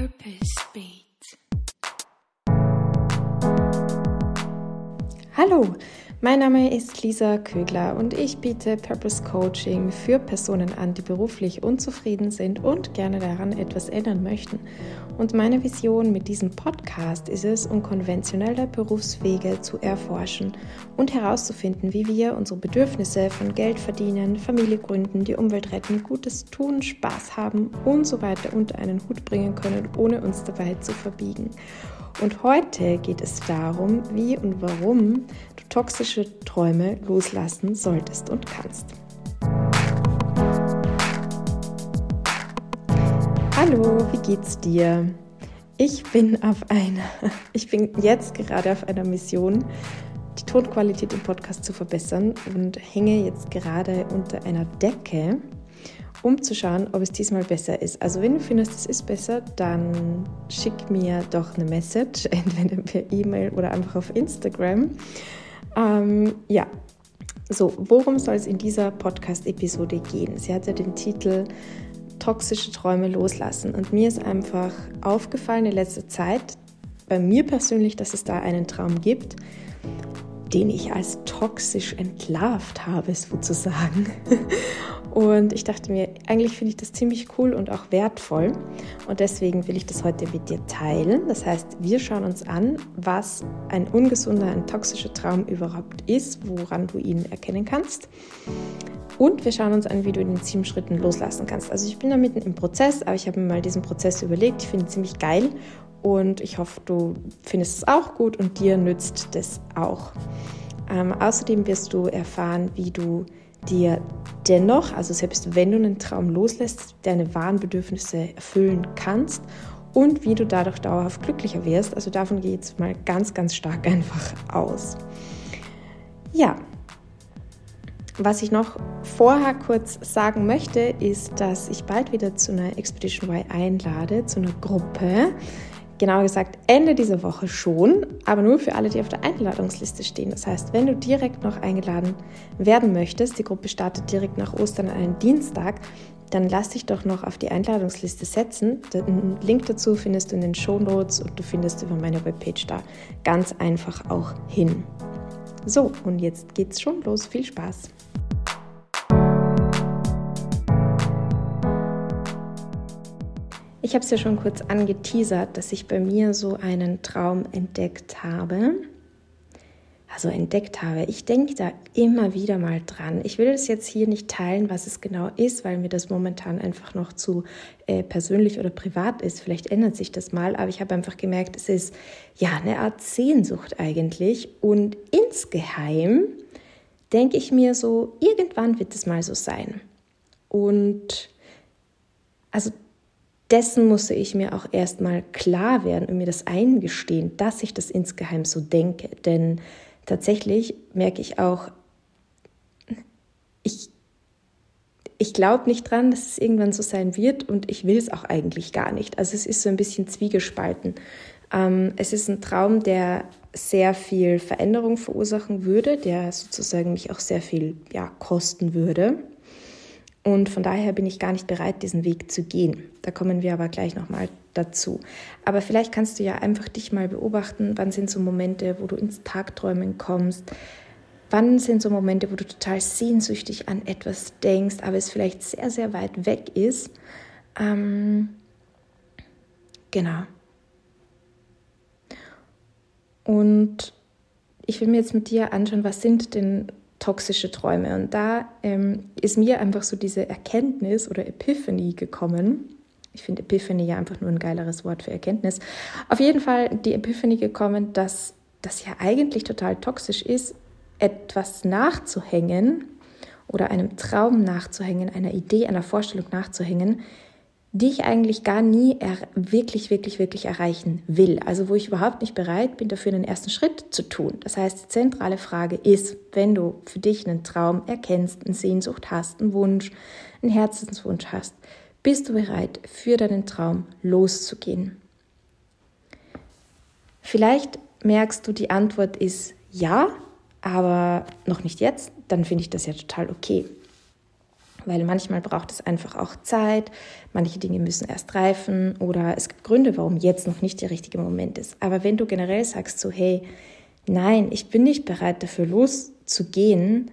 Purpose Beat. Hallo, mein Name ist Lisa Kögler und ich biete Purpose Coaching für Personen an, die beruflich unzufrieden sind und gerne daran etwas ändern möchten. Und meine Vision mit diesem Podcast ist es, unkonventionelle Berufswege zu erforschen und herauszufinden, wie wir unsere Bedürfnisse von Geld verdienen, Familie gründen, die Umwelt retten, Gutes tun, Spaß haben und so weiter unter einen Hut bringen können, ohne uns dabei zu verbiegen. Und heute geht es darum, wie und warum toxische Träume loslassen solltest und kannst. Hallo, wie geht's dir? Ich bin auf einer, ich bin jetzt gerade auf einer Mission, die Tonqualität im Podcast zu verbessern und hänge jetzt gerade unter einer Decke um zu schauen, ob es diesmal besser ist. Also wenn du findest, es ist besser, dann schick mir doch eine Message, entweder per E-Mail oder einfach auf Instagram. Ähm, ja, so, worum soll es in dieser Podcast-Episode gehen? Sie hat ja den Titel Toxische Träume loslassen. Und mir ist einfach aufgefallen in letzter Zeit, bei mir persönlich, dass es da einen Traum gibt, den ich als toxisch entlarvt habe, sozusagen. Und ich dachte mir, eigentlich finde ich das ziemlich cool und auch wertvoll. Und deswegen will ich das heute mit dir teilen. Das heißt, wir schauen uns an, was ein ungesunder, ein toxischer Traum überhaupt ist, woran du ihn erkennen kannst. Und wir schauen uns an, wie du in den sieben Schritten loslassen kannst. Also ich bin da mitten im Prozess, aber ich habe mir mal diesen Prozess überlegt. Ich finde ihn ziemlich geil und ich hoffe, du findest es auch gut und dir nützt das auch. Ähm, außerdem wirst du erfahren, wie du dir dennoch, also selbst wenn du einen Traum loslässt, deine wahren Bedürfnisse erfüllen kannst und wie du dadurch dauerhaft glücklicher wirst. Also davon geht es mal ganz, ganz stark einfach aus. Ja, was ich noch vorher kurz sagen möchte, ist, dass ich bald wieder zu einer Expedition Y einlade, zu einer Gruppe genauer gesagt Ende dieser Woche schon, aber nur für alle, die auf der Einladungsliste stehen. Das heißt, wenn du direkt noch eingeladen werden möchtest, die Gruppe startet direkt nach Ostern an einem Dienstag, dann lass dich doch noch auf die Einladungsliste setzen. Den Link dazu findest du in den Show Notes und du findest über meine Webpage da ganz einfach auch hin. So, und jetzt geht's schon los. Viel Spaß! Ich habe es ja schon kurz angeteasert, dass ich bei mir so einen Traum entdeckt habe. Also entdeckt habe. Ich denke da immer wieder mal dran. Ich will das jetzt hier nicht teilen, was es genau ist, weil mir das momentan einfach noch zu äh, persönlich oder privat ist. Vielleicht ändert sich das mal, aber ich habe einfach gemerkt, es ist ja eine Art Sehnsucht eigentlich. Und insgeheim denke ich mir so, irgendwann wird es mal so sein. Und also dessen musste ich mir auch erstmal klar werden und mir das eingestehen, dass ich das insgeheim so denke. Denn tatsächlich merke ich auch, ich, ich glaube nicht dran, dass es irgendwann so sein wird und ich will es auch eigentlich gar nicht. Also es ist so ein bisschen zwiegespalten. Ähm, es ist ein Traum, der sehr viel Veränderung verursachen würde, der sozusagen mich auch sehr viel ja, kosten würde. Und von daher bin ich gar nicht bereit, diesen Weg zu gehen. Da kommen wir aber gleich nochmal dazu. Aber vielleicht kannst du ja einfach dich mal beobachten, wann sind so Momente, wo du ins Tagträumen kommst. Wann sind so Momente, wo du total sehnsüchtig an etwas denkst, aber es vielleicht sehr, sehr weit weg ist. Ähm, genau. Und ich will mir jetzt mit dir anschauen, was sind denn toxische Träume. Und da ähm, ist mir einfach so diese Erkenntnis oder Epiphany gekommen. Ich finde Epiphany ja einfach nur ein geileres Wort für Erkenntnis. Auf jeden Fall die Epiphany gekommen, dass das ja eigentlich total toxisch ist, etwas nachzuhängen oder einem Traum nachzuhängen, einer Idee, einer Vorstellung nachzuhängen, die ich eigentlich gar nie wirklich, wirklich, wirklich erreichen will. Also wo ich überhaupt nicht bereit bin, dafür einen ersten Schritt zu tun. Das heißt, die zentrale Frage ist, wenn du für dich einen Traum erkennst, eine Sehnsucht hast, einen Wunsch, einen Herzenswunsch hast, bist du bereit, für deinen Traum loszugehen? Vielleicht merkst du, die Antwort ist ja, aber noch nicht jetzt, dann finde ich das ja total okay. Weil manchmal braucht es einfach auch Zeit, manche Dinge müssen erst reifen. Oder es gibt Gründe, warum jetzt noch nicht der richtige Moment ist. Aber wenn du generell sagst so, hey, nein, ich bin nicht bereit dafür loszugehen,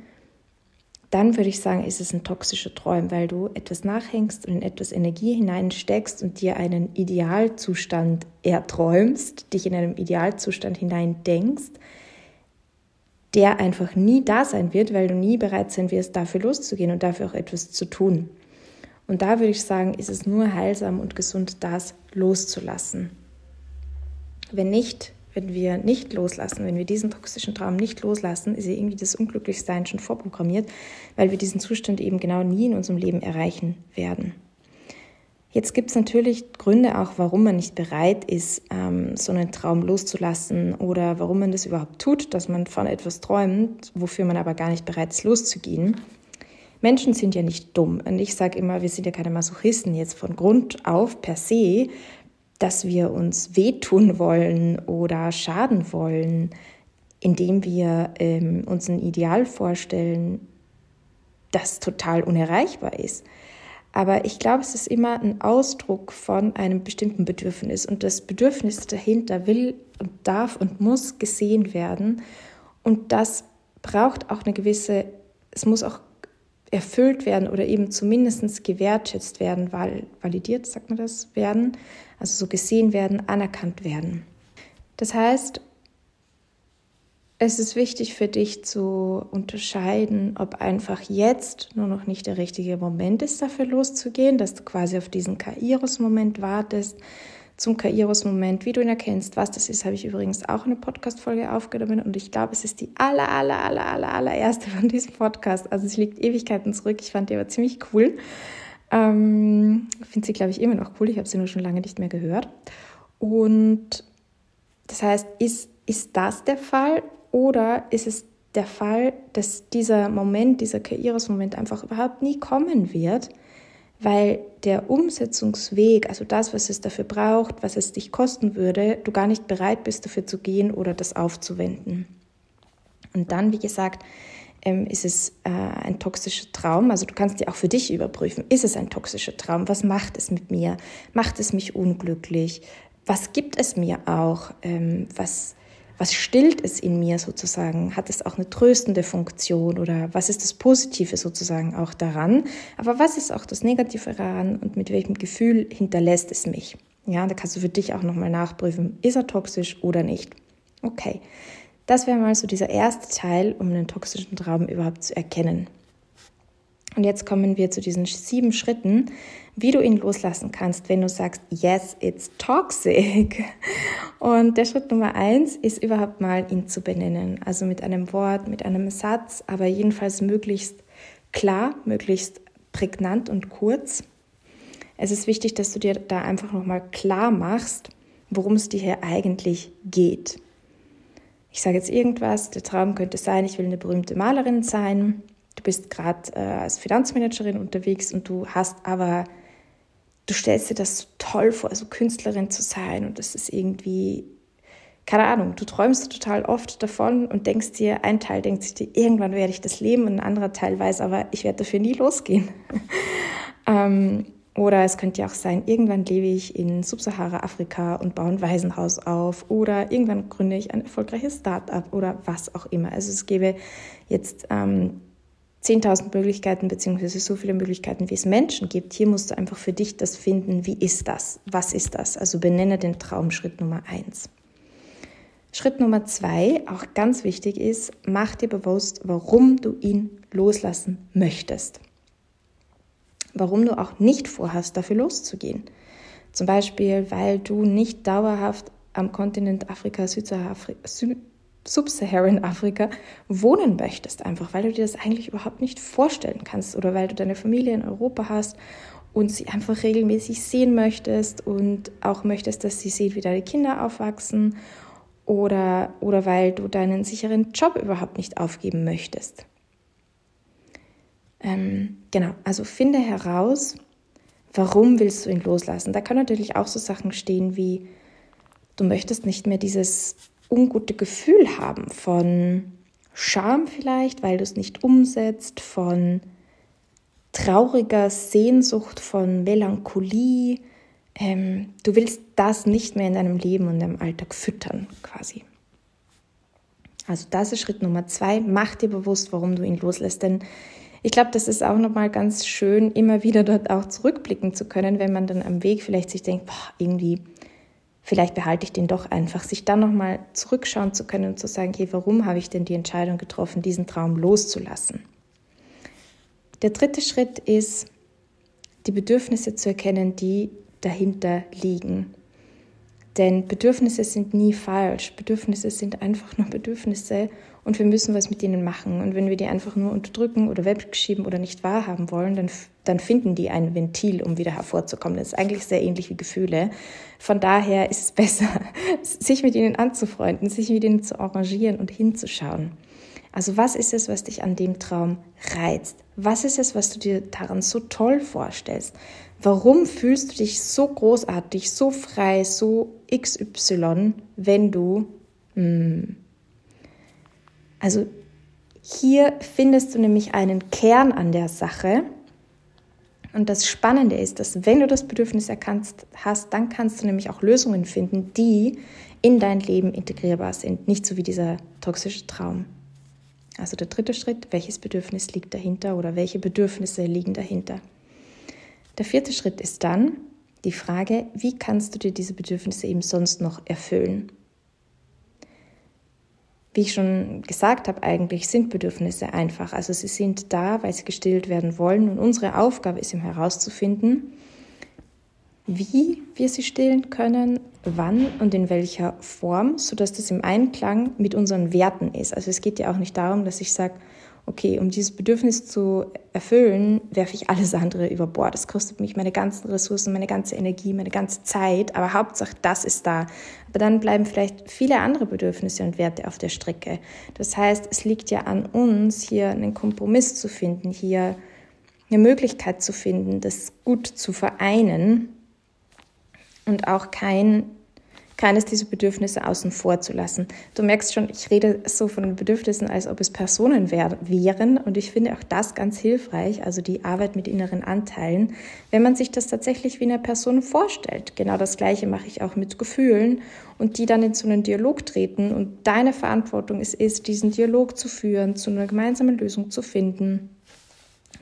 dann würde ich sagen, ist es ein toxischer Träum, weil du etwas nachhängst und in etwas Energie hineinsteckst und dir einen Idealzustand erträumst, dich in einem Idealzustand hineindenkst, der einfach nie da sein wird, weil du nie bereit sein wirst, dafür loszugehen und dafür auch etwas zu tun. Und da würde ich sagen, ist es nur heilsam und gesund, das loszulassen. Wenn nicht, wenn wir nicht loslassen, wenn wir diesen toxischen Traum nicht loslassen, ist ja irgendwie das Unglücklichsein schon vorprogrammiert, weil wir diesen Zustand eben genau nie in unserem Leben erreichen werden. Jetzt gibt es natürlich Gründe auch, warum man nicht bereit ist, ähm, so einen Traum loszulassen oder warum man das überhaupt tut, dass man von etwas träumt, wofür man aber gar nicht bereit ist, loszugehen. Menschen sind ja nicht dumm. Und ich sage immer, wir sind ja keine Masochisten jetzt von Grund auf per se, dass wir uns wehtun wollen oder schaden wollen, indem wir ähm, uns ein Ideal vorstellen, das total unerreichbar ist. Aber ich glaube, es ist immer ein Ausdruck von einem bestimmten Bedürfnis. Und das Bedürfnis dahinter will und darf und muss gesehen werden. Und das braucht auch eine gewisse, es muss auch erfüllt werden oder eben zumindest gewertschätzt werden, validiert, sagt man das, werden, also so gesehen werden, anerkannt werden. Das heißt, es ist wichtig für dich zu unterscheiden, ob einfach jetzt nur noch nicht der richtige Moment ist, dafür loszugehen, dass du quasi auf diesen Kairos-Moment wartest, zum Kairos-Moment, wie du ihn erkennst, was das ist, habe ich übrigens auch eine Podcast-Folge aufgenommen und ich glaube, es ist die aller, aller, aller, aller, allererste von diesem Podcast. Also es liegt Ewigkeiten zurück. Ich fand die aber ziemlich cool. Ähm, Finde sie, glaube ich, immer noch cool. Ich habe sie nur schon lange nicht mehr gehört. Und das heißt, ist, ist das der Fall oder ist es der Fall, dass dieser Moment, dieser Kairos-Moment einfach überhaupt nie kommen wird? weil der Umsetzungsweg, also das, was es dafür braucht, was es dich kosten würde, du gar nicht bereit bist, dafür zu gehen oder das aufzuwenden. Und dann, wie gesagt, ähm, ist es äh, ein toxischer Traum. Also du kannst dir auch für dich überprüfen, ist es ein toxischer Traum? Was macht es mit mir? Macht es mich unglücklich? Was gibt es mir auch? Ähm, was was stillt es in mir sozusagen? Hat es auch eine tröstende Funktion oder was ist das Positive sozusagen auch daran? Aber was ist auch das Negative daran und mit welchem Gefühl hinterlässt es mich? Ja, da kannst du für dich auch nochmal nachprüfen, ist er toxisch oder nicht? Okay, das wäre mal so dieser erste Teil, um einen toxischen Traum überhaupt zu erkennen. Und jetzt kommen wir zu diesen sieben Schritten, wie du ihn loslassen kannst, wenn du sagst, yes, it's toxic. Und der Schritt Nummer eins ist überhaupt mal ihn zu benennen. Also mit einem Wort, mit einem Satz, aber jedenfalls möglichst klar, möglichst prägnant und kurz. Es ist wichtig, dass du dir da einfach nochmal klar machst, worum es dir hier eigentlich geht. Ich sage jetzt irgendwas, der Traum könnte sein, ich will eine berühmte Malerin sein. Du bist gerade äh, als Finanzmanagerin unterwegs und du hast aber du stellst dir das so toll vor, so Künstlerin zu sein und das ist irgendwie, keine Ahnung, du träumst total oft davon und denkst dir, ein Teil denkt sich dir, irgendwann werde ich das leben und ein anderer Teil weiß aber, ich werde dafür nie losgehen. ähm, oder es könnte ja auch sein, irgendwann lebe ich in Subsahara-Afrika und baue ein Waisenhaus auf. Oder irgendwann gründe ich ein erfolgreiches Start-up oder was auch immer. Also es gäbe jetzt ähm, 10.000 Möglichkeiten beziehungsweise so viele Möglichkeiten, wie es Menschen gibt. Hier musst du einfach für dich das finden, wie ist das, was ist das. Also benenne den Traum Schritt Nummer eins. Schritt Nummer zwei, auch ganz wichtig ist, mach dir bewusst, warum du ihn loslassen möchtest. Warum du auch nicht vorhast, dafür loszugehen. Zum Beispiel, weil du nicht dauerhaft am Kontinent Afrika, Südafrika, Sub-Saharan-Afrika wohnen möchtest, einfach weil du dir das eigentlich überhaupt nicht vorstellen kannst oder weil du deine Familie in Europa hast und sie einfach regelmäßig sehen möchtest und auch möchtest, dass sie sieht, wie deine Kinder aufwachsen oder, oder weil du deinen sicheren Job überhaupt nicht aufgeben möchtest. Ähm, genau, also finde heraus, warum willst du ihn loslassen. Da können natürlich auch so Sachen stehen wie, du möchtest nicht mehr dieses ungute Gefühl haben von Scham vielleicht, weil du es nicht umsetzt, von trauriger Sehnsucht, von Melancholie. Ähm, du willst das nicht mehr in deinem Leben und deinem Alltag füttern, quasi. Also das ist Schritt Nummer zwei. Mach dir bewusst, warum du ihn loslässt. Denn ich glaube, das ist auch nochmal ganz schön, immer wieder dort auch zurückblicken zu können, wenn man dann am Weg vielleicht sich denkt, boah, irgendwie, vielleicht behalte ich den doch einfach, sich dann nochmal zurückschauen zu können und zu sagen, okay, warum habe ich denn die Entscheidung getroffen, diesen Traum loszulassen? Der dritte Schritt ist, die Bedürfnisse zu erkennen, die dahinter liegen. Denn Bedürfnisse sind nie falsch. Bedürfnisse sind einfach nur Bedürfnisse und wir müssen was mit ihnen machen. Und wenn wir die einfach nur unterdrücken oder wegschieben oder nicht wahrhaben wollen, dann, dann finden die ein Ventil, um wieder hervorzukommen. Das ist eigentlich sehr ähnlich wie Gefühle. Von daher ist es besser, sich mit ihnen anzufreunden, sich mit ihnen zu arrangieren und hinzuschauen. Also was ist es, was dich an dem Traum reizt? Was ist es, was du dir daran so toll vorstellst? Warum fühlst du dich so großartig, so frei, so XY, wenn du... Hm, also hier findest du nämlich einen Kern an der Sache. Und das Spannende ist, dass wenn du das Bedürfnis erkannt hast, dann kannst du nämlich auch Lösungen finden, die in dein Leben integrierbar sind. Nicht so wie dieser toxische Traum. Also der dritte Schritt, welches Bedürfnis liegt dahinter oder welche Bedürfnisse liegen dahinter. Der vierte Schritt ist dann die Frage, wie kannst du dir diese Bedürfnisse eben sonst noch erfüllen? Wie ich schon gesagt habe, eigentlich sind Bedürfnisse einfach. Also sie sind da, weil sie gestillt werden wollen. Und unsere Aufgabe ist eben herauszufinden, wie wir sie stillen können, wann und in welcher Form, sodass das im Einklang mit unseren Werten ist. Also es geht ja auch nicht darum, dass ich sage, okay, um dieses Bedürfnis zu erfüllen, werfe ich alles andere über Bord. Das kostet mich meine ganzen Ressourcen, meine ganze Energie, meine ganze Zeit, aber Hauptsache das ist da. Aber dann bleiben vielleicht viele andere Bedürfnisse und Werte auf der Strecke. Das heißt, es liegt ja an uns, hier einen Kompromiss zu finden, hier eine Möglichkeit zu finden, das gut zu vereinen und auch kein keines dieser Bedürfnisse außen vor zu lassen. Du merkst schon, ich rede so von Bedürfnissen, als ob es Personen wär, wären und ich finde auch das ganz hilfreich, also die Arbeit mit inneren Anteilen, wenn man sich das tatsächlich wie eine Person vorstellt. Genau das Gleiche mache ich auch mit Gefühlen und die dann in so einen Dialog treten und deine Verantwortung ist, ist diesen Dialog zu führen, zu einer gemeinsamen Lösung zu finden,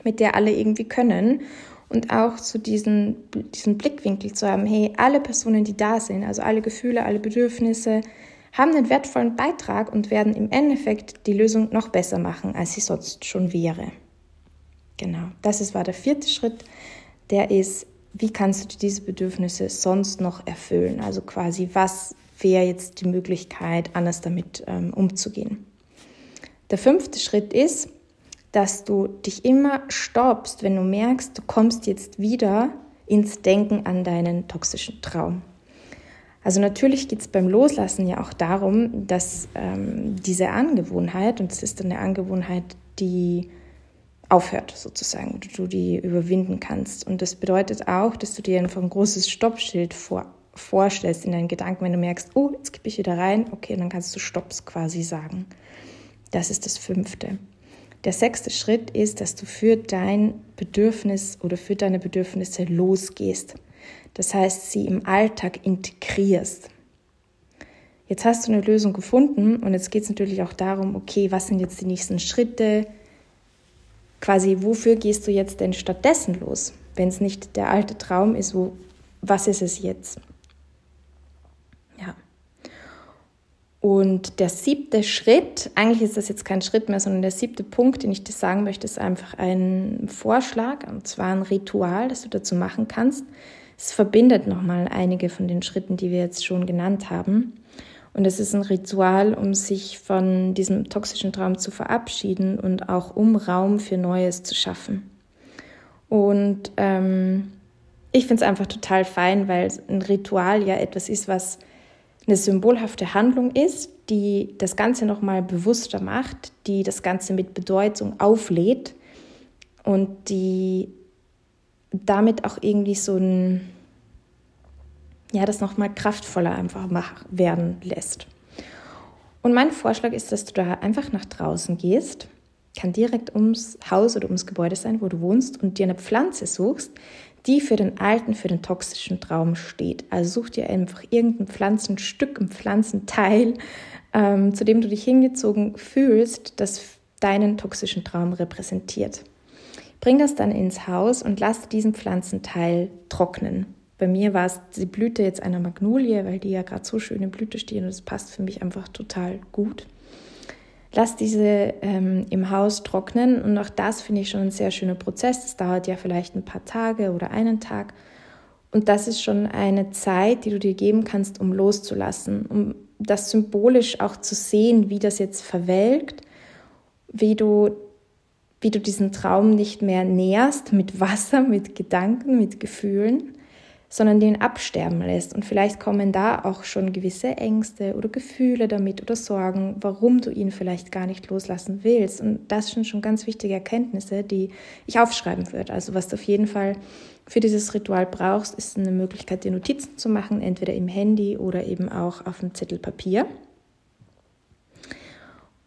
mit der alle irgendwie können und auch zu diesen, diesen Blickwinkel zu haben, hey, alle Personen, die da sind, also alle Gefühle, alle Bedürfnisse, haben einen wertvollen Beitrag und werden im Endeffekt die Lösung noch besser machen, als sie sonst schon wäre. Genau, das ist, war der vierte Schritt, der ist, wie kannst du diese Bedürfnisse sonst noch erfüllen? Also quasi, was wäre jetzt die Möglichkeit, anders damit ähm, umzugehen? Der fünfte Schritt ist, dass du dich immer stoppst, wenn du merkst, du kommst jetzt wieder ins Denken an deinen toxischen Traum. Also natürlich geht es beim Loslassen ja auch darum, dass ähm, diese Angewohnheit, und es ist eine Angewohnheit, die aufhört sozusagen, du die überwinden kannst. Und das bedeutet auch, dass du dir einfach ein großes Stoppschild vor, vorstellst in deinen Gedanken, wenn du merkst, oh, jetzt kippe ich wieder rein, okay, dann kannst du Stopps quasi sagen. Das ist das Fünfte. Der sechste Schritt ist, dass du für dein Bedürfnis oder für deine Bedürfnisse losgehst. Das heißt, sie im Alltag integrierst. Jetzt hast du eine Lösung gefunden und jetzt geht es natürlich auch darum, okay, was sind jetzt die nächsten Schritte? Quasi, wofür gehst du jetzt denn stattdessen los? Wenn es nicht der alte Traum ist, wo, was ist es jetzt? Und der siebte Schritt, eigentlich ist das jetzt kein Schritt mehr, sondern der siebte Punkt, den ich dir sagen möchte, ist einfach ein Vorschlag, und zwar ein Ritual, das du dazu machen kannst. Es verbindet nochmal einige von den Schritten, die wir jetzt schon genannt haben. Und es ist ein Ritual, um sich von diesem toxischen Traum zu verabschieden und auch um Raum für Neues zu schaffen. Und ähm, ich finde es einfach total fein, weil ein Ritual ja etwas ist, was eine symbolhafte Handlung ist, die das Ganze nochmal bewusster macht, die das Ganze mit Bedeutung auflädt und die damit auch irgendwie so ein, ja, das nochmal kraftvoller einfach werden lässt. Und mein Vorschlag ist, dass du da einfach nach draußen gehst kann direkt ums Haus oder ums Gebäude sein, wo du wohnst und dir eine Pflanze suchst, die für den alten, für den toxischen Traum steht. Also such dir einfach irgendein Pflanzenstück, ein Pflanzenteil, ähm, zu dem du dich hingezogen fühlst, das deinen toxischen Traum repräsentiert. Bring das dann ins Haus und lass diesen Pflanzenteil trocknen. Bei mir war es die Blüte jetzt einer Magnolie, weil die ja gerade so schön in Blüte stehen und es passt für mich einfach total gut. Lass diese ähm, im Haus trocknen und auch das finde ich schon ein sehr schöner Prozess. Das dauert ja vielleicht ein paar Tage oder einen Tag. Und das ist schon eine Zeit, die du dir geben kannst, um loszulassen, um das symbolisch auch zu sehen, wie das jetzt verwelkt, wie du, wie du diesen Traum nicht mehr nährst mit Wasser, mit Gedanken, mit Gefühlen, sondern den absterben lässt. Und vielleicht kommen da auch schon gewisse Ängste oder Gefühle damit oder Sorgen, warum du ihn vielleicht gar nicht loslassen willst. Und das sind schon ganz wichtige Erkenntnisse, die ich aufschreiben würde. Also was du auf jeden Fall für dieses Ritual brauchst, ist eine Möglichkeit, dir Notizen zu machen, entweder im Handy oder eben auch auf einem Zettel Papier.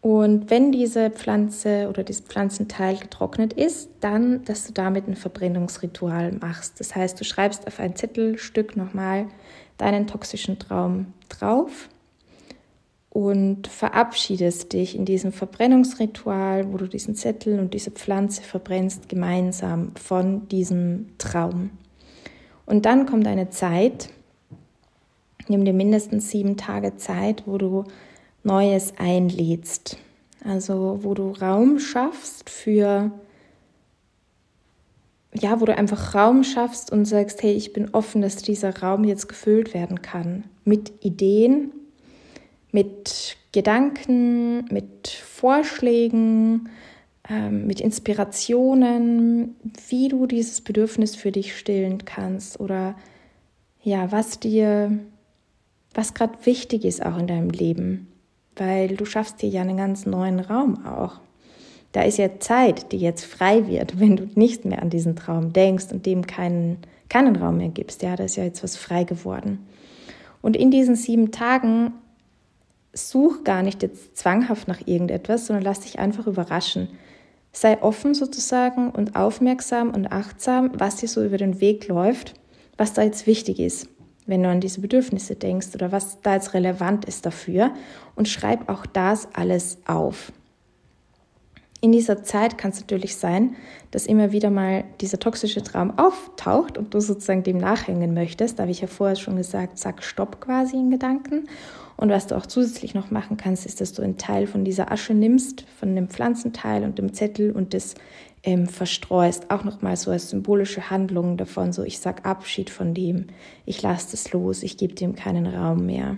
Und wenn diese Pflanze oder dieses Pflanzenteil getrocknet ist, dann, dass du damit ein Verbrennungsritual machst. Das heißt, du schreibst auf ein Zettelstück nochmal deinen toxischen Traum drauf und verabschiedest dich in diesem Verbrennungsritual, wo du diesen Zettel und diese Pflanze verbrennst, gemeinsam von diesem Traum. Und dann kommt eine Zeit, nimm dir mindestens sieben Tage Zeit, wo du Neues einlädst. Also wo du Raum schaffst für, ja, wo du einfach Raum schaffst und sagst, hey, ich bin offen, dass dieser Raum jetzt gefüllt werden kann. Mit Ideen, mit Gedanken, mit Vorschlägen, ähm, mit Inspirationen, wie du dieses Bedürfnis für dich stillen kannst oder ja, was dir, was gerade wichtig ist auch in deinem Leben weil du schaffst dir ja einen ganz neuen Raum auch. Da ist ja Zeit, die jetzt frei wird, wenn du nicht mehr an diesen Traum denkst und dem keinen, keinen Raum mehr gibst. Ja, da ist ja jetzt was frei geworden. Und in diesen sieben Tagen such gar nicht jetzt zwanghaft nach irgendetwas, sondern lass dich einfach überraschen. Sei offen sozusagen und aufmerksam und achtsam, was dir so über den Weg läuft, was da jetzt wichtig ist wenn du an diese Bedürfnisse denkst oder was da jetzt relevant ist dafür und schreib auch das alles auf. In dieser Zeit kann es natürlich sein, dass immer wieder mal dieser toxische Traum auftaucht und du sozusagen dem nachhängen möchtest. Da habe ich ja vorher schon gesagt, sag Stopp quasi in Gedanken. Und was du auch zusätzlich noch machen kannst, ist, dass du einen Teil von dieser Asche nimmst, von dem Pflanzenteil und dem Zettel und das ähm, verstreust, auch nochmal so als symbolische Handlung davon, so ich sag Abschied von dem, ich lasse es los, ich gebe dem keinen Raum mehr.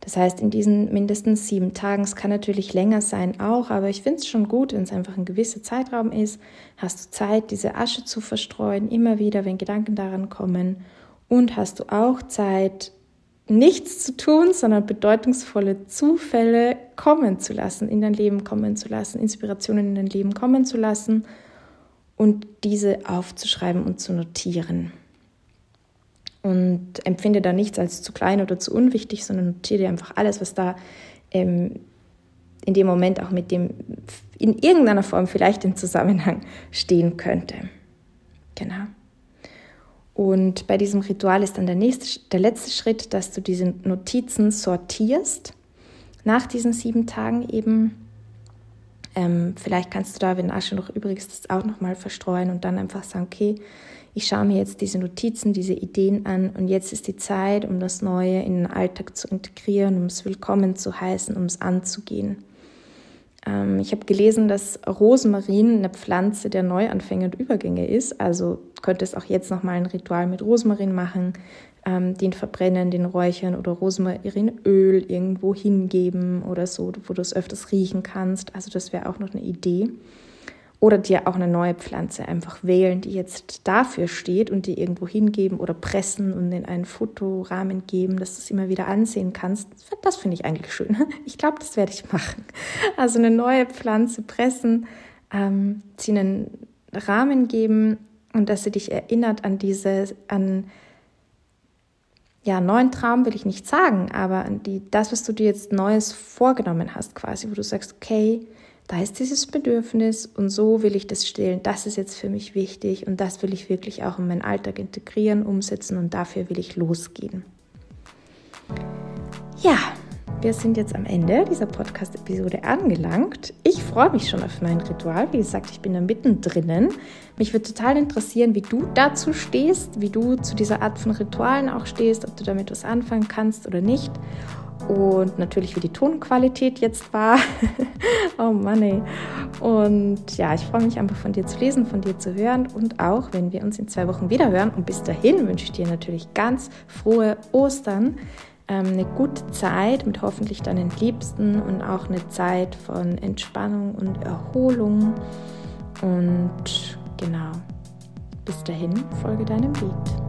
Das heißt, in diesen mindestens sieben Tagen, es kann natürlich länger sein auch, aber ich finde es schon gut, wenn es einfach ein gewisser Zeitraum ist, hast du Zeit, diese Asche zu verstreuen, immer wieder, wenn Gedanken daran kommen. Und hast du auch Zeit, nichts zu tun, sondern bedeutungsvolle Zufälle kommen zu lassen, in dein Leben kommen zu lassen, Inspirationen in dein Leben kommen zu lassen und diese aufzuschreiben und zu notieren. Und empfinde da nichts als zu klein oder zu unwichtig, sondern notiere dir einfach alles, was da ähm, in dem Moment auch mit dem in irgendeiner Form vielleicht in Zusammenhang stehen könnte. Genau. Und bei diesem Ritual ist dann der, nächste, der letzte Schritt, dass du diese Notizen sortierst. Nach diesen sieben Tagen eben. Ähm, vielleicht kannst du da, wenn Asche noch übrig ist, das auch nochmal verstreuen und dann einfach sagen, okay, ich schaue mir jetzt diese Notizen, diese Ideen an und jetzt ist die Zeit, um das Neue in den Alltag zu integrieren, um es willkommen zu heißen, um es anzugehen. Ähm, ich habe gelesen, dass Rosmarin eine Pflanze der Neuanfänge und Übergänge ist. Also könntest auch jetzt nochmal ein Ritual mit Rosmarin machen, ähm, den verbrennen, den räuchern oder Rosmarinöl irgendwo hingeben oder so, wo du es öfters riechen kannst. Also das wäre auch noch eine Idee. Oder dir auch eine neue Pflanze einfach wählen, die jetzt dafür steht und die irgendwo hingeben oder pressen und in einen Fotorahmen geben, dass du es immer wieder ansehen kannst. Das finde ich eigentlich schön. Ich glaube, das werde ich machen. Also eine neue Pflanze pressen, ähm, sie einen Rahmen geben und dass sie dich erinnert an diese, an ja, neuen Traum will ich nicht sagen, aber an die, das, was du dir jetzt Neues vorgenommen hast, quasi, wo du sagst, okay, da ist dieses Bedürfnis und so will ich das stillen. Das ist jetzt für mich wichtig und das will ich wirklich auch in meinen Alltag integrieren, umsetzen und dafür will ich losgehen. Ja, wir sind jetzt am Ende dieser Podcast-Episode angelangt. Ich freue mich schon auf mein Ritual. Wie gesagt, ich bin da mittendrin. Mich würde total interessieren, wie du dazu stehst, wie du zu dieser Art von Ritualen auch stehst, ob du damit was anfangen kannst oder nicht. Und natürlich, wie die Tonqualität jetzt war. oh Mann, ey. Und ja, ich freue mich einfach von dir zu lesen, von dir zu hören und auch, wenn wir uns in zwei Wochen wieder hören. Und bis dahin wünsche ich dir natürlich ganz frohe Ostern ähm, eine gute Zeit mit hoffentlich deinen Liebsten und auch eine Zeit von Entspannung und Erholung. Und genau, bis dahin, folge deinem Beat.